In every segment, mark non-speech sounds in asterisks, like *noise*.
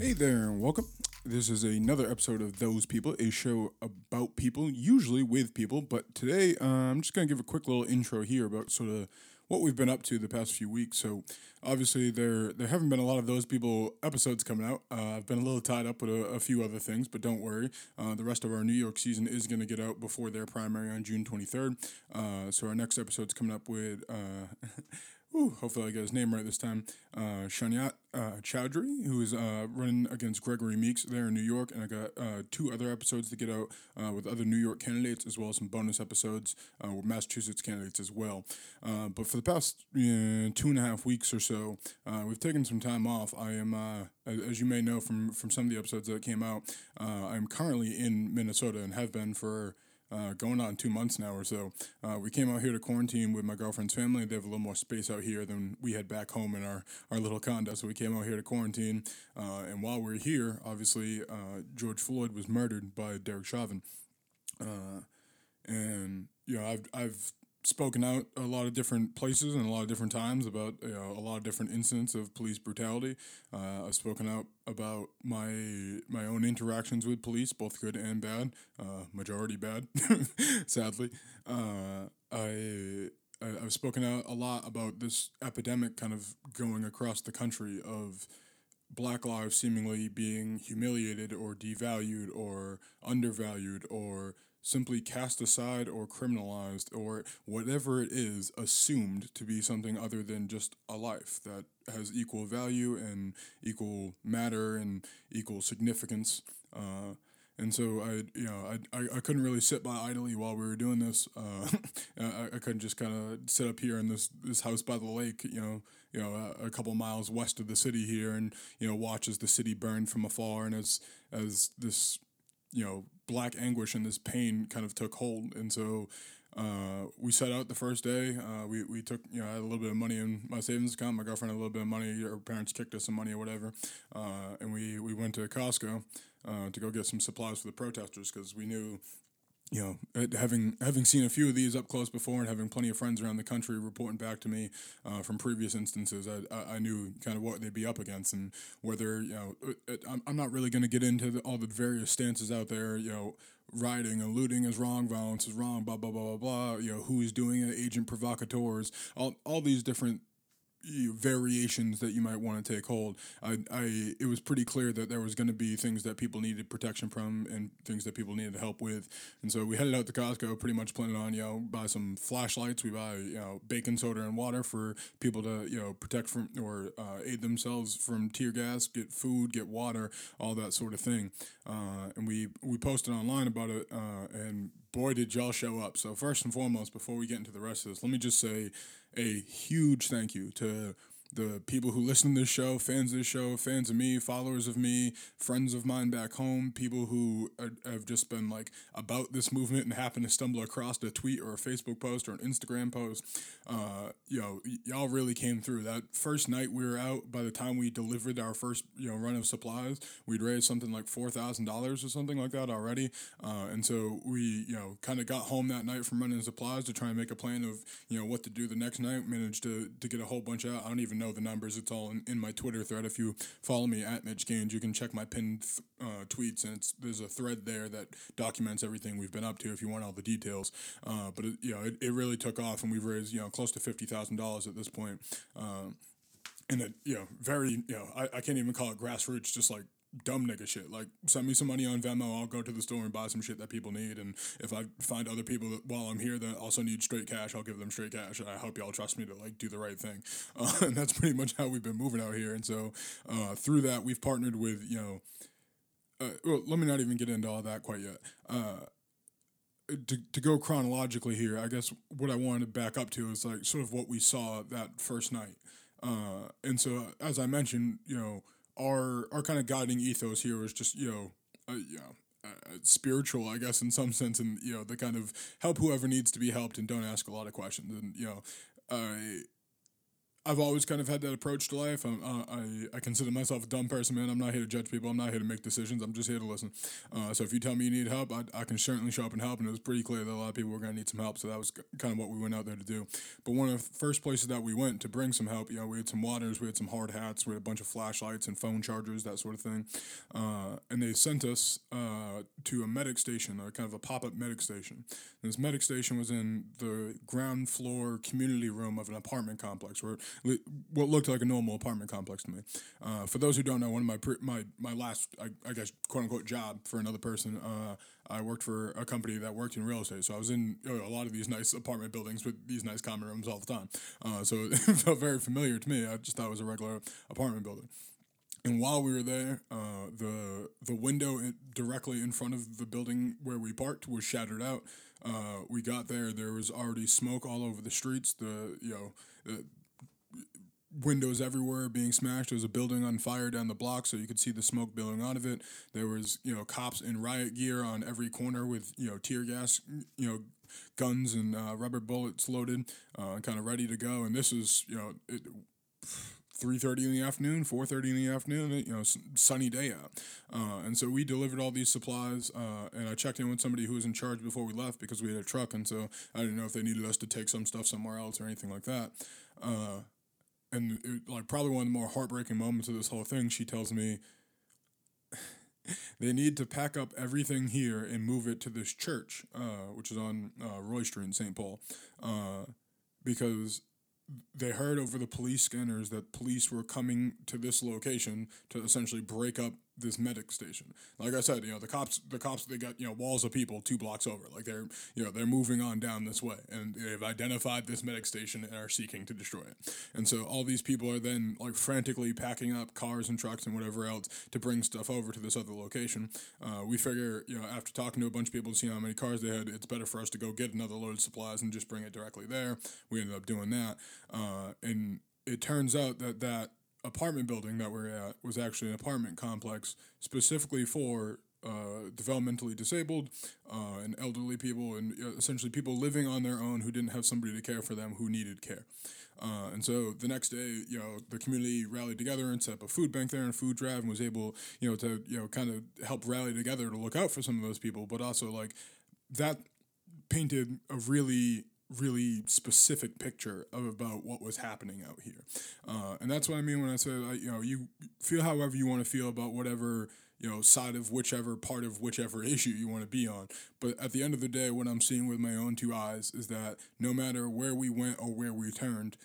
Hey there, and welcome. This is another episode of Those People, a show about people, usually with people. But today, uh, I'm just going to give a quick little intro here about sort of what we've been up to the past few weeks. So, obviously, there there haven't been a lot of Those People episodes coming out. Uh, I've been a little tied up with a, a few other things, but don't worry. Uh, the rest of our New York season is going to get out before their primary on June 23rd. Uh, so, our next episode's coming up with. *laughs* Ooh, hopefully I get his name right this time. Uh, Shaniyat uh, Chowdhury, who is uh, running against Gregory Meeks there in New York, and I got uh, two other episodes to get out uh, with other New York candidates, as well as some bonus episodes uh, with Massachusetts candidates as well. Uh, but for the past two and a half weeks or so, we've taken some time off. I am, as you may know from from some of the episodes that came out, I'm currently in Minnesota and have been for uh, going on two months now or so. Uh, we came out here to quarantine with my girlfriend's family. They have a little more space out here than we had back home in our, our little condo. So we came out here to quarantine. Uh, and while we are here, obviously, uh, George Floyd was murdered by Derek Chauvin. Uh, and, you know, I've, I've spoken out a lot of different places and a lot of different times about you know a lot of different incidents of police brutality. Uh, I've spoken out about my my own interactions with police, both good and bad, uh, majority bad, *laughs* sadly. Uh, I. I- I've spoken out a lot about this epidemic kind of going across the country of black lives seemingly being humiliated or devalued or undervalued or simply cast aside or criminalized or whatever it is assumed to be something other than just a life that has equal value and equal matter and equal significance uh, and so I, you know, I, I, I couldn't really sit by idly while we were doing this. Uh, *laughs* I, I couldn't just kind of sit up here in this, this house by the lake, you know, you know, a, a couple miles west of the city here, and you know, watch as the city burned from afar, and as as this, you know, black anguish and this pain kind of took hold, and so. Uh, we set out the first day. Uh, we, we took, you know, I had a little bit of money in my savings account. My girlfriend had a little bit of money. Her parents kicked us some money or whatever. Uh, and we, we went to Costco uh, to go get some supplies for the protesters because we knew, you know, uh, having having seen a few of these up close before and having plenty of friends around the country reporting back to me uh, from previous instances, I, I, knew kind of what they'd be up against and whether, you know, it, it, I'm, I'm not really going to get into the, all the various stances out there, you know, rioting and looting is wrong, violence is wrong, blah, blah, blah, blah, blah, you know, who is doing it, agent provocateurs, all, all these different variations that you might want to take hold. I, I, it was pretty clear that there was going to be things that people needed protection from and things that people needed help with. And so we headed out to Costco, pretty much planning on you know buy some flashlights. We buy you know baking soda and water for people to you know protect from or uh, aid themselves from tear gas, get food, get water, all that sort of thing. Uh, and we we posted online about it, uh, and boy did y'all show up. So first and foremost, before we get into the rest of this, let me just say a huge thank you to the people who listen to this show, fans of this show, fans of me, followers of me, friends of mine back home, people who are, have just been like about this movement and happen to stumble across a tweet or a Facebook post or an Instagram post. Uh, you know, y- y'all really came through. That first night we were out, by the time we delivered our first you know run of supplies, we'd raised something like four thousand dollars or something like that already. Uh, and so we you know kind of got home that night from running supplies to try and make a plan of you know what to do the next night. Managed to to get a whole bunch out. I don't even know the numbers. It's all in, in my Twitter thread. If you follow me at Mitch Gaines, you can check my pinned th- uh, tweets, and it's there's a thread there that documents everything we've been up to. If you want all the details, uh, but it, you know it, it really took off, and we've raised you know close to fifty thousand dollars at this point. Um, and it, you know, very, you know, I, I can't even call it grassroots, just like dumb nigga shit. Like, send me some money on Venmo, I'll go to the store and buy some shit that people need. And if I find other people that while I'm here that also need straight cash, I'll give them straight cash. And I hope y'all trust me to like do the right thing. *laughs* Uh, and that's pretty much how we've been moving out here. And so uh, through that, we've partnered with, you know, uh, well, let me not even get into all that quite yet. Uh, to, to go chronologically here, I guess what I wanted to back up to is like sort of what we saw that first night. Uh, and so, as I mentioned, you know, our our kind of guiding ethos here is just you know, uh, you know, uh, spiritual, I guess, in some sense, and you know, the kind of help whoever needs to be helped and don't ask a lot of questions. And you know, I I've always kind of had that approach to life. Uh, I I consider myself a dumb person, man. I'm not here to judge people. I'm not here to make decisions. I'm just here to listen. Uh, so if you tell me you need help, I, I can certainly show up and help. And it was pretty clear that a lot of people were going to need some help. So that was kind of what we went out there to do. But one of the first places that we went to bring some help, you know, we had some waters, we had some hard hats, we had a bunch of flashlights and phone chargers, that sort of thing. Uh, and they sent us uh, to a medic station, a kind of a pop up medic station. And this medic station was in the ground floor community room of an apartment complex, where what looked like a normal apartment complex to me. Uh, for those who don't know, one of my pre- my my last, I, I, guess, quote unquote, job for another person, uh, I worked for a company that worked in real estate. So I was in you know, a lot of these nice apartment buildings with these nice common rooms all the time. Uh, so *laughs* it felt very familiar to me. I just thought it was a regular apartment building. And while we were there, uh, the the window directly in front of the building where we parked was shattered out. Uh, we got there, there was already smoke all over the streets. The you know the windows everywhere being smashed. There was a building on fire down the block, so you could see the smoke billowing out of it. There was you know cops in riot gear on every corner with you know tear gas, you know guns and uh, rubber bullets loaded, uh, kind of ready to go. And this is you know. It, 3.30 in the afternoon 4.30 in the afternoon you know sunny day out uh, and so we delivered all these supplies uh, and i checked in with somebody who was in charge before we left because we had a truck and so i didn't know if they needed us to take some stuff somewhere else or anything like that uh, and it, like probably one of the more heartbreaking moments of this whole thing she tells me they need to pack up everything here and move it to this church uh, which is on uh, roy street in st paul uh, because they heard over the police scanners that police were coming to this location to essentially break up this medic station. Like I said, you know, the cops, the cops, they got you know walls of people two blocks over. Like they're you know they're moving on down this way, and they've identified this medic station and are seeking to destroy it. And so all these people are then like frantically packing up cars and trucks and whatever else to bring stuff over to this other location. Uh, we figure you know after talking to a bunch of people to see how many cars they had, it's better for us to go get another load of supplies and just bring it directly there. We ended up doing that, uh, and it turns out that that apartment building that we're at was actually an apartment complex specifically for uh, developmentally disabled uh, and elderly people and uh, essentially people living on their own who didn't have somebody to care for them who needed care. Uh, and so the next day, you know, the community rallied together and set up a food bank there and food drive and was able, you know, to, you know, kind of help rally together to look out for some of those people. But also, like, that painted a really really specific picture of about what was happening out here. Uh, and that's what I mean when I say, like, you know, you feel however you want to feel about whatever, you know, side of whichever part of whichever *laughs* issue you want to be on. But at the end of the day, what I'm seeing with my own two eyes is that no matter where we went or where we turned,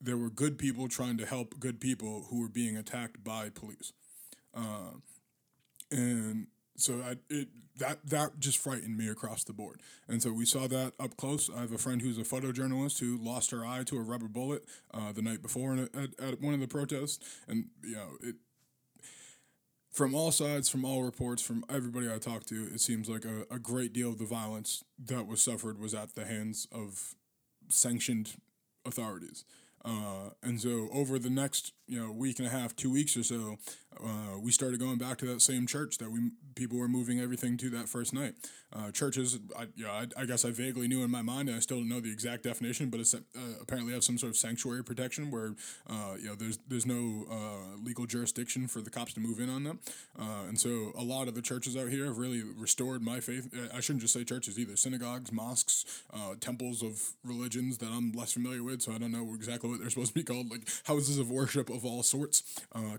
there were good people trying to help good people who were being attacked by police. Uh, and so I, it that that just frightened me across the board. And so we saw that up close. I have a friend who's a photojournalist who lost her eye to a rubber bullet uh, the night before at, at one of the protests, and you know it. From all sides, from all reports, from everybody I talked to, it seems like a, a great deal of the violence that was suffered was at the hands of sanctioned authorities. Uh, and so over the next you know week and a half, two weeks or so, uh, we started going back to that same church that we people were moving everything to that first night. Uh, churches, I, know, I, I, guess I vaguely knew in my mind, and I still don't know the exact definition, but it's uh, apparently have some sort of sanctuary protection where uh, you know there's there's no uh, legal jurisdiction for the cops to move in on them, uh, and so a lot of the churches out here have really restored my faith. I shouldn't just say churches either, synagogues, mosques, temples of religions that I'm less familiar with, so I don't know exactly what they're supposed to be called, like houses of worship of all sorts,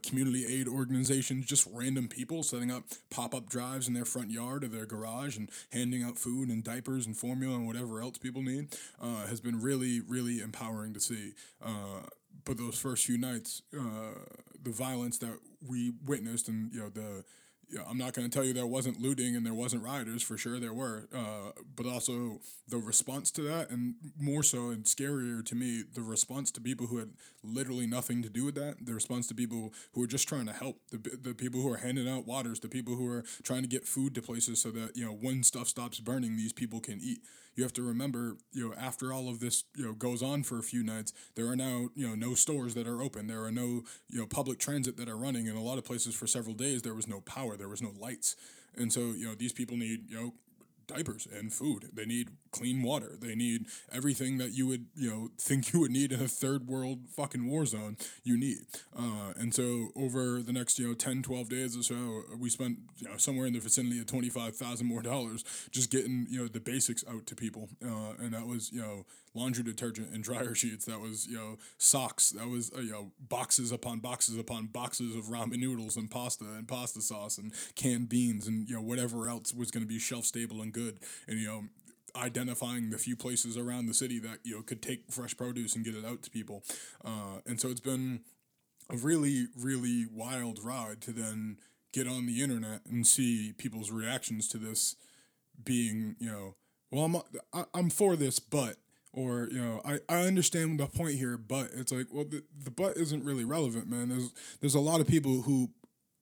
community aid organizations, just random people setting up pop up drives in their front yard or their garage and handing out food and diapers and formula and whatever else people need uh, has been really, really empowering to see. Uh, but those first few nights, uh, the violence that we witnessed and you know the I'm not going to tell you there wasn't looting and there wasn't rioters for sure there were, uh, but also the response to that, and more so and scarier to me, the response to people who had literally nothing to do with that, the response to people who are just trying to help, the the people who are handing out waters, the people who are trying to get food to places so that you know when stuff stops burning, these people can eat you have to remember, you know, after all of this, you know, goes on for a few nights, there are now, you know, no stores that are open. There are no, you know, public transit that are running. In a lot of places for several days, there was no power, there was no lights. And so, you know, these people need, you know, diapers and food. They need clean water. They need everything that you would you know *laughs* think you would need in a third world fucking war zone. You need, uh, and so over the next you know 10, 12 days or so, we spent you know somewhere in the vicinity of twenty five thousand more dollars just getting you know the basics out to people, uh, and that was you know laundry detergent and dryer *laughs* sheets. That was you know socks. That was uh, you know boxes upon boxes upon boxes of ramen noodles and pasta and pasta sauce and canned beans and you know whatever else was going to be shelf stable and good. And you know identifying the few places around the city that you know could take fresh produce and get it out to people. Uh, and so it's been a really really wild ride to then get on the internet and see people's reactions to this being you know well I'm I, I'm for this but or you know I, I understand the point here but it's like well the, the but isn't really relevant man there's there's a lot of people who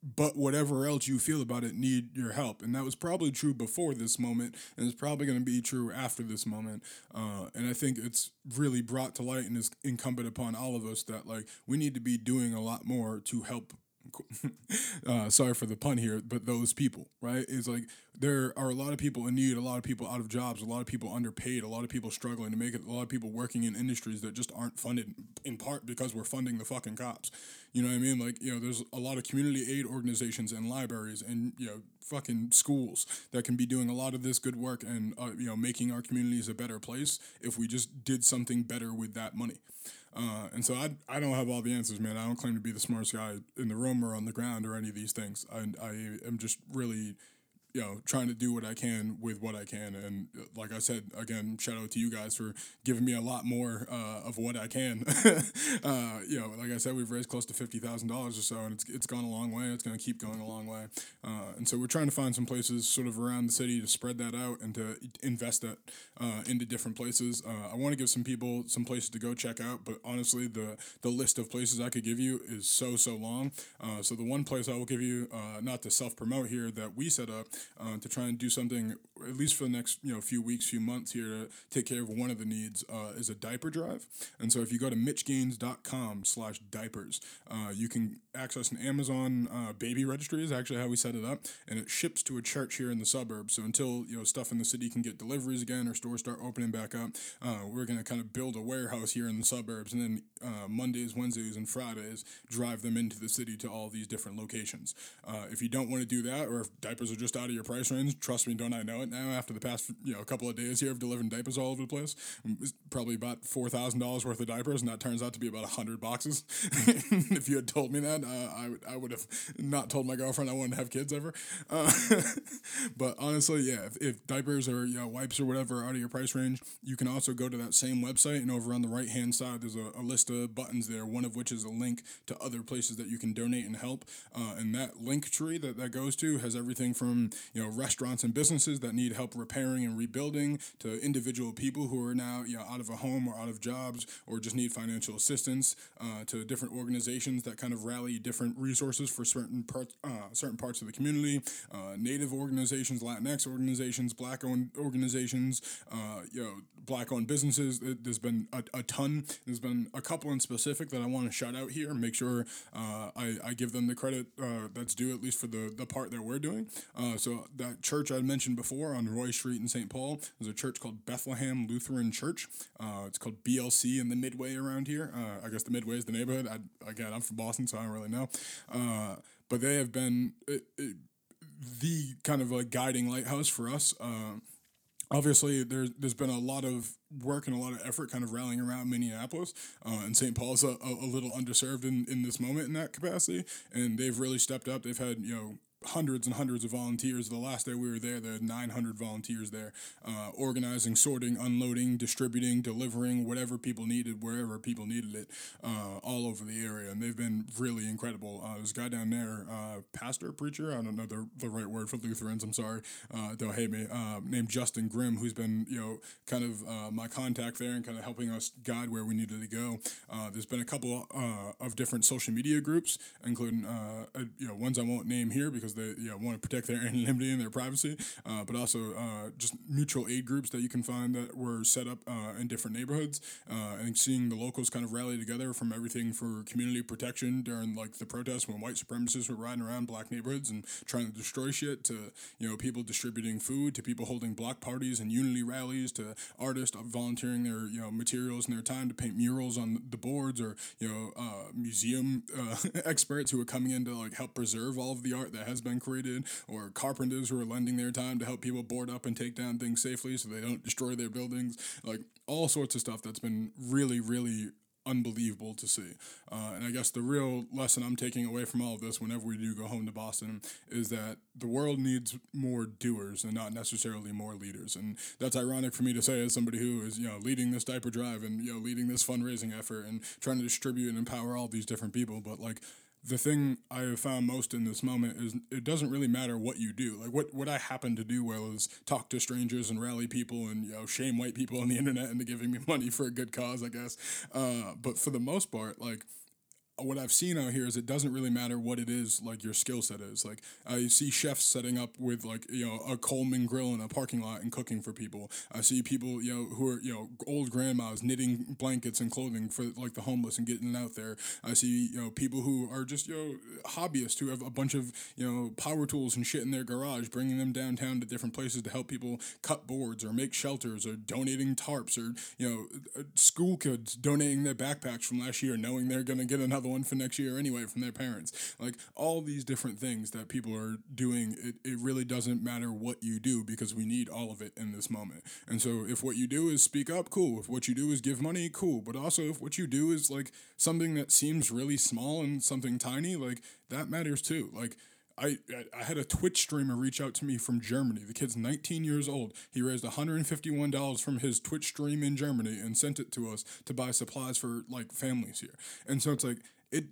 but whatever else you feel about it need your help. And that was probably true before this moment and it's probably going to be true after this moment. Uh, and i think it's really brought to light and is incumbent upon all of us that like we need to be doing a lot more to help *laughs* uh, sorry for the pun here, but those people, right? Is like there are a lot of people in need, a lot of people out of jobs, a lot of people underpaid, a lot of people struggling to make it, a lot of people working in industries that just aren't funded in part because we're funding the fucking cops. You know what I mean? Like, you know, there's a lot of community aid organizations and libraries and, you know, fucking schools that can be doing a lot of this good work and, uh, you know, making our communities a better place if we just did something better with that money. Uh, and so I, I don't have all the answers, man. I don't claim to be the smartest guy in the room or on the ground or any of these things. I, I am just really you know, trying to do what I can with what I can. And uh, like I said, again, shout out to you guys for giving me a lot more uh, of what I can. *laughs* uh, you know, like I said, we've raised close to fifty thousand dollars or so, and it's it's gone a long way. It's going to keep going a long way. Uh, and so we're trying to find some places sort of around the city to spread that out and to invest that uh, into different places. Uh, I want to give some people some places to go check out, but honestly, the the list of places I could give you is so so long. so the one place I will give you, not to self promote here, that we set up uh, to try and do something at least for the next you know few weeks, few months here to take care of one of the needs uh, is a diaper drive. And so if you go to mitchgaines.com slash diapers, uh, you can access an Amazon uh, baby registry is actually how we set it up, and it ships to a church here in the suburbs. So until you know stuff in the city can get deliveries again or stores start opening back up, uh, we're gonna kind of build a warehouse here in the suburbs, and then uh, Mondays, Wednesdays, and Fridays drive them into the city to all these different locations. Uh, if you don't want to do that, or if diapers are just out of your price range, trust me, don't I know it now? After the past you know a couple of days here of delivering diapers all over the place, it's probably about four thousand dollars worth of diapers, and that turns out to be about hundred boxes. *laughs* if you had told me that, uh, I I would have not told my girlfriend I wanted to have kids ever. Uh, *laughs* but honestly, yeah, if, if, diapers or you know, wipes or whatever are out of your price range, you can also go to that same website, and over on the right hand side, there's a, a, list of buttons there. One of which is a link to other places that you can donate and help. Uh, and that link tree that that goes to has everything from you know restaurants and businesses that need help repairing and rebuilding to individual people who are now you know out of a home or out of jobs or just need financial assistance uh, to different organizations that kind of rally different resources for certain parts uh, certain parts of the community uh, native organizations latinx organizations black owned organizations uh, you know black owned businesses. There's been a, a ton. There's been a couple in specific that i want to shout out here make sure uh, I, I give them the credit that's due at least for the, the part that we're doing. So that church I mentioned before on Roy Street in St. Paul. There's a church called Bethlehem Lutheran Church. Uh, it's called BLC in the Midway around here. Uh, I guess the Midway is the neighborhood. I, again, I'm from Boston, so I don't really know. Uh, but they have been it, it, the kind of like guiding lighthouse for us uh, obviously there's there's been a lot of work and a lot of effort kind of rallying around Minneapolis uh, and St. Paul's a, a, little underserved in, in this moment in that capacity and they've really stepped up they've had you know hundreds and hundreds of volunteers. The last day we were there, there were 900 volunteers there, uh, organizing, sorting, unloading, distributing, delivering whatever people needed, wherever people needed it, uh, all over the area. And they've been really incredible. Uh, a guy down there, uh, pastor, preacher, I don't know the, the right word for Lutherans, I'm sorry, uh, they'll hate me, uh, named Justin Grimm, who's been, you know, kind of my contact there and kind of helping us guide where we needed to go. there's been a couple of different social media groups, including, you know, ones I won't name here because because they know, want to protect their *laughs* anonymity and their privacy, uh, but also uh, just mutual aid groups that you can find that were set up uh, in different neighborhoods. Uh, and seeing the locals kind of rally together from everything for community protection during like the protests when white supremacists were riding around black neighborhoods and trying to destroy shit to you know people distributing food to people holding block parties and unity rallies to artists volunteering their you know materials and their time to paint murals on the boards or you know uh, museum uh, *laughs* experts who are coming in to like help preserve all of the art that has been created or carpenters who are lending their time to help people board up and take down things safely so they don't destroy their buildings like all sorts of stuff that's been really really unbelievable to see. Uh, and I guess the real lesson I'm taking away from all of this, whenever we do go home to Boston, is that the world needs more doers and not necessarily more leaders. And that's ironic for me to say as somebody who is, you know, leading this diaper drive and you know leading this fundraising effort and trying to distribute and empower all these different people. But like the thing I have found most in this moment is it doesn't really matter what you do. Like what what I happen to do well is talk to strangers and rally people and you know shame white people on the *laughs* internet into giving me money for a good cause, I guess. Uh, but for the most part, like what I've seen out here is it doesn't really matter what it is like your skill set is. Like I see chefs setting up with like you know a Coleman grill in a parking lot and cooking for people. I see people you know who are you know old grandmas knitting blankets and clothing for like the homeless and getting out there. I see you know people who are just you know hobbyists who have a bunch of you know power tools and shit in their garage, bringing them downtown to different places to help people cut boards or make shelters or donating tarps or you know school kids donating their backpacks from last year, knowing they're gonna get another one for next year anyway from their parents. Like all these different things that people are doing, it, it really doesn't matter what you do because we need all of it in this moment. And so if what you do is speak up, cool. If what you do is give money, cool. But also if what you do is like something that seems really small and something tiny, like that matters too. Like I, I had a Twitch streamer reach out to me from Germany. The kid's 19 years old. He raised $151 from his Twitch stream in Germany and sent it to us to buy supplies for like families here. And so it's like it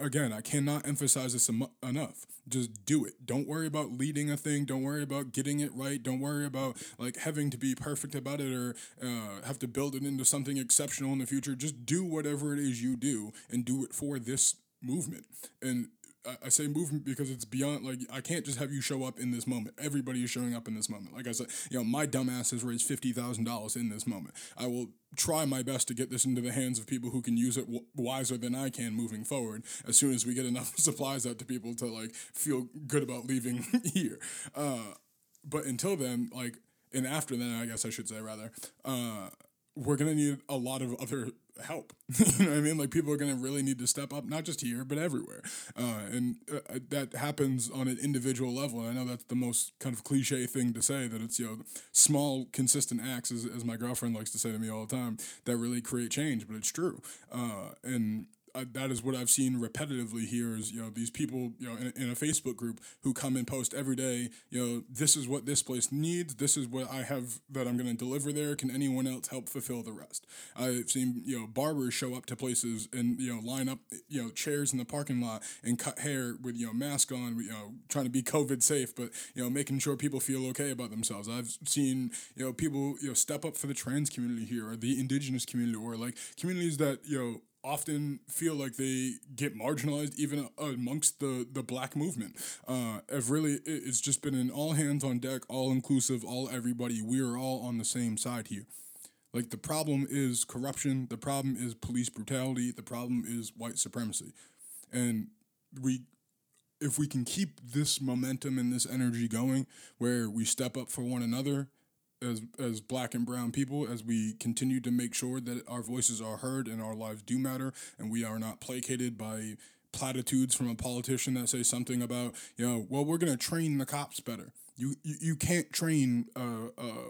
again, I cannot emphasize this em- enough. Just do it. Don't worry about leading a thing. Don't worry about getting it right. Don't worry about like having to be perfect about it or uh, have to build it into something exceptional in the future. Just do whatever it is you do and do it for this movement. And I say movement because it's beyond like I can't just have you show up in this moment. Everybody is showing up in this moment. Like I said, you know, my dumbass has raised fifty thousand dollars in this moment. I will try my best to get this into the hands of people who can use it w- wiser than I can moving forward. As soon as we get enough *laughs* supplies out to people to like feel good about leaving *laughs* here. Uh, but until then, like, and after then, I guess I should say rather. Uh, we're gonna need a lot of other help. *laughs* you know what I mean? Like people are going to really need to step up, not just here, but everywhere. Uh, and uh, that happens on an individual level. And I know that's the most kind of cliche thing to say that it's, you know, small, consistent acts, as, as my girlfriend likes to say to me all the time, that really create change, but it's true. Uh, and uh, that is what I've seen repetitively here is you know these people you know in, in, a Facebook group who come and post every day you know this is what this place needs this is what I have that I'm going to deliver there can anyone else help fulfill the rest I've seen you know barbers show up to places and you know line up you know chairs in the parking lot and cut hair with you know mask on you know trying to be COVID safe but you know making sure people feel okay about themselves I've seen you know people you know step up for the trans community here or the indigenous community or like communities that you know often feel like they get marginalized even amongst the the black movement. Uh have really it's just been an all hands on deck all inclusive all everybody. We are all on the same side here. Like the problem is corruption the problem is police brutality the problem is white supremacy. And we if we can keep this momentum and this energy going where we step up for one another as as black and brown people as we continue to make sure that our voices are heard and our lives do matter and we are not placated by platitudes from a politician that say something about you know well we're going to train the cops better. You you, you can't train a,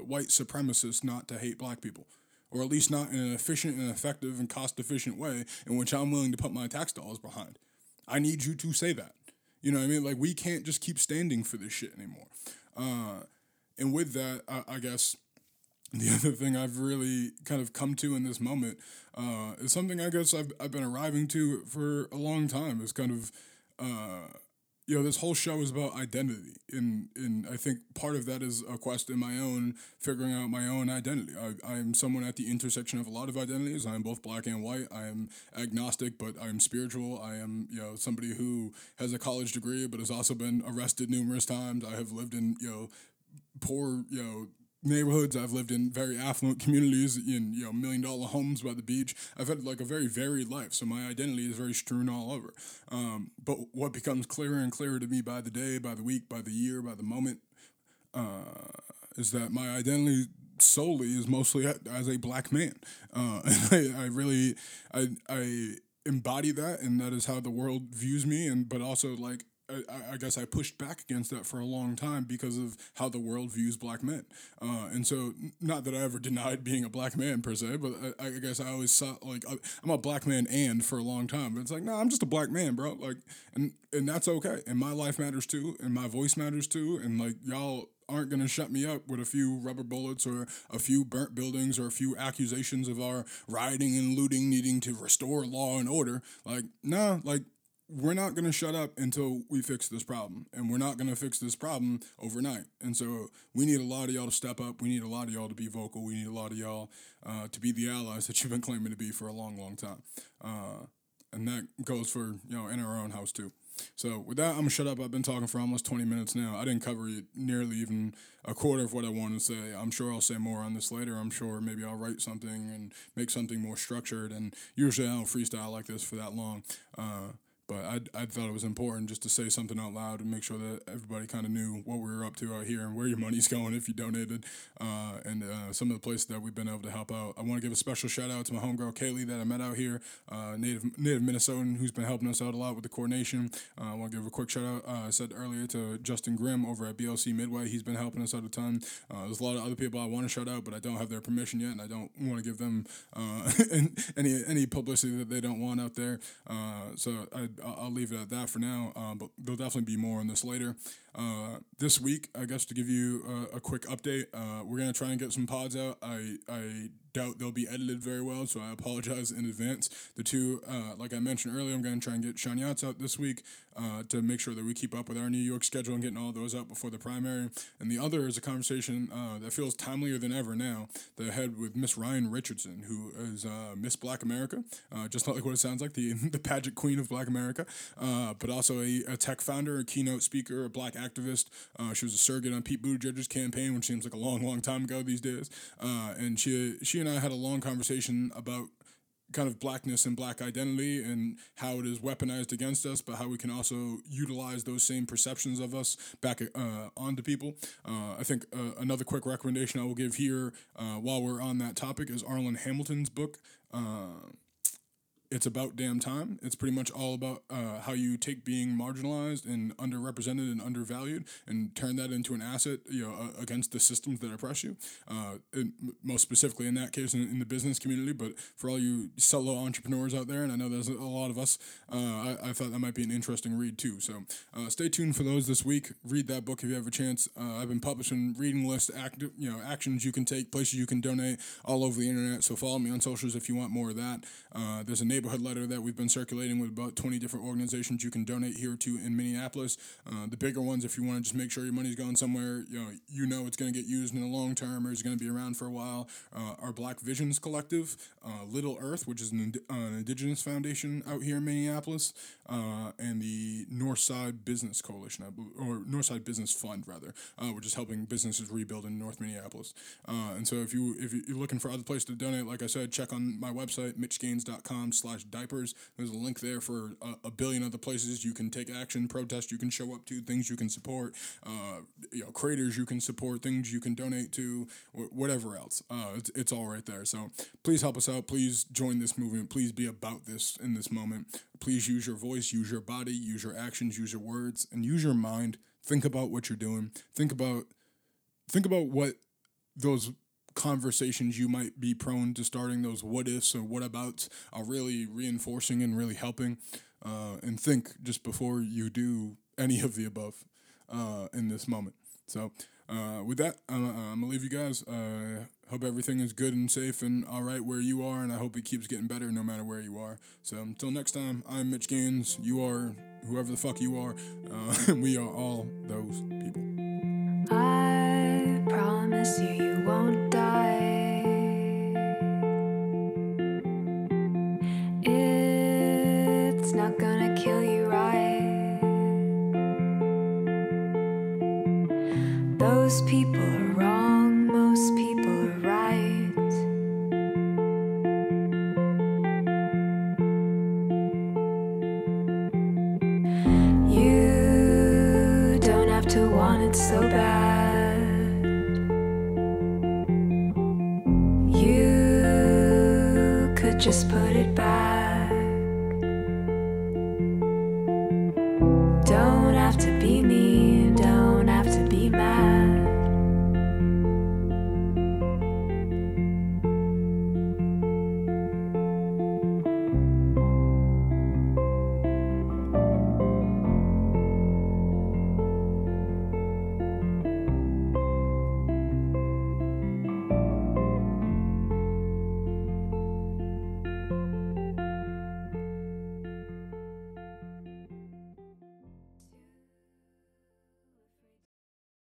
white supremacist not to hate black people or at least not in an efficient and effective and cost efficient way in which I'm willing to put my tax dollars behind. I need you to say that. You know what I mean? Like we can't just keep standing for this shit anymore. Uh and with that, I, I, guess the *laughs* other thing I've really kind of come to in this moment uh, is something I guess I've, I've been arriving to for a long time. Is kind of uh, you know, this whole show is about identity, and and I think part of that is a quest in my own figuring out my own identity. I I'm someone at the intersection of a lot of identities. I am both black and white. I am agnostic, but I am spiritual. I am you know somebody who has a college degree, but has also been arrested numerous times. I have lived in you know poor you know neighborhoods. I've lived in very affluent communities in you know million dollar homes by the beach. I've had like a very varied life, so my identity is very strewn all over. Um, but what becomes clearer and clearer to me by the day, by the week, by the year, by the moment, uh, is that my identity solely is mostly as a black man. Uh, *laughs* I, I really I I embody that, and that is how the world views me. And but also like I, I, guess I pushed back against that for a long time because of how the world views black men. Uh, and so, not that I ever *laughs* denied being a black man per se, but I, I guess I always saw like I'm a black man and for a long time. But it's like, no, nah, I'm just a black man, bro. Like, and and that's okay. And my life matters too, and my voice matters too. And like y'all aren't going to shut me up with a few rubber bullets or a few burnt buildings or a few accusations of our rioting and looting needing to restore law and order. Like, nah, like we're not going to shut up until we fix this problem. And we're not going to fix this problem overnight. And so we need a lot of y'all to step up. We need a lot of y'all to be vocal. We need a lot of y'all uh, to be the allies *laughs* that you've been claiming to be for a long, long time. Uh, and that goes for, you know, in our own house too. So with that, I'm gonna shut up. I've been talking for almost 20 minutes now. I didn't cover nearly even a quarter of what I wanted to say. I'm sure I'll say more on this later. I'm sure maybe I'll write something and make something more structured. And usually I don't freestyle like this for that long. Uh, but I, I thought it was important just to say something out loud and make sure that everybody kind of knew what we were up to out here and where your money's *laughs* going if you donated, uh, and uh, some of the places that we've been able to help out. I want to give a special shout out to my homegirl Kaylee that I met out here, uh, native native Minnesotan who's been helping us out a lot with the coordination. Uh, I want to give a quick shout out. Uh, I said earlier to Justin Grimm over at BLC Midway. He's been helping us out a ton. Uh, there's a lot of other people I want to shout out, but I don't have their permission yet, and I don't want to give them *laughs* any any publicity that they don't want out there. so I I'll leave it at that for now. Um, but there'll definitely be more on this later. Uh, this week, I guess to give you a, a quick update, uh, we're gonna try and get some pods out. I I doubt they'll be edited very well, so I apologize in advance. The two, uh, like I mentioned earlier, I'm gonna try and get Shaniyat's out this week uh, to make sure that we keep up with our New York schedule and getting all those out before the primary. And the other is a conversation uh, that feels timelier than ever now. That I had with Miss Ryann Richardson, who is uh, Miss Black America, just not like what it sounds like, the *laughs* the pageant queen of Black America, but also a, a tech founder, a keynote speaker, a Black activist. Uh, she was a surrogate on Pete Buttigieg's campaign, which seems like a long, long time ago these days. Uh, and she she and I had a long conversation about kind of blackness and black identity and how it is weaponized against us, but how we can also utilize those same perceptions of us back uh, onto people. Uh, I think uh, another quick recommendation I will give here uh, while we're on that topic is Arlan Hamilton's book. Uh, it's about damn time. It's pretty much all about uh, how you take being marginalized and underrepresented and undervalued and turn that into an asset, you know, uh, against the systems that oppress you. Uh, most specifically in that case in, in, the business community, but for all you solo entrepreneurs out there, and I know there's a lot of us, uh, I, I, thought that might be an interesting read too. So uh, stay tuned for those this week. Read that book if you have a chance. Uh, I've been publishing reading lists, act, you know, actions you can take, places you can donate all over the internet. So follow me on socials if you want more of that. there's a neighborhood letter that we've been circulating with about 20 different organizations you can donate here to in Minneapolis. Uh, the bigger ones, if you want to just make sure your money's going somewhere, you know, you know it's going to get used in the long term or is going to be around for a while. Uh, our Black Visions Collective, uh, Little Earth, which is an, uh, an, indigenous foundation out here in Minneapolis, uh, and the Northside Business Coalition, or Northside Business Fund, rather, uh, which is helping businesses rebuild in North Minneapolis. and so if you if you're looking for other places to donate, like I said, check on my website mitchgaines.com slash diaper diapers. There's a link there for a, a, billion other places you can take action, protest you can show up to, things you can support, uh, you know, creators you can support, things you can donate to, whatever else. Uh, it's, it's all right there. So please help us out. Please join this movement. Please be about this in this moment. Please use your voice, use your body, use your actions, use your words, and use your mind. Think about what you're doing. Think about think about what those conversations you might be prone to starting those what ifs or what abouts are really reinforcing and really helping. Uh, and think just before you do any of the above uh, in this moment. So, uh, with that, I'm, I'm, gonna leave you guys. Uh, hope everything is good and safe and all right where you are, and I hope it keeps getting better no matter where you are. So, until next time, I'm Mitch Gaines. You are whoever the fuck you are. Uh, *laughs* we are all those people. I promise you, so bad. You could just put it back.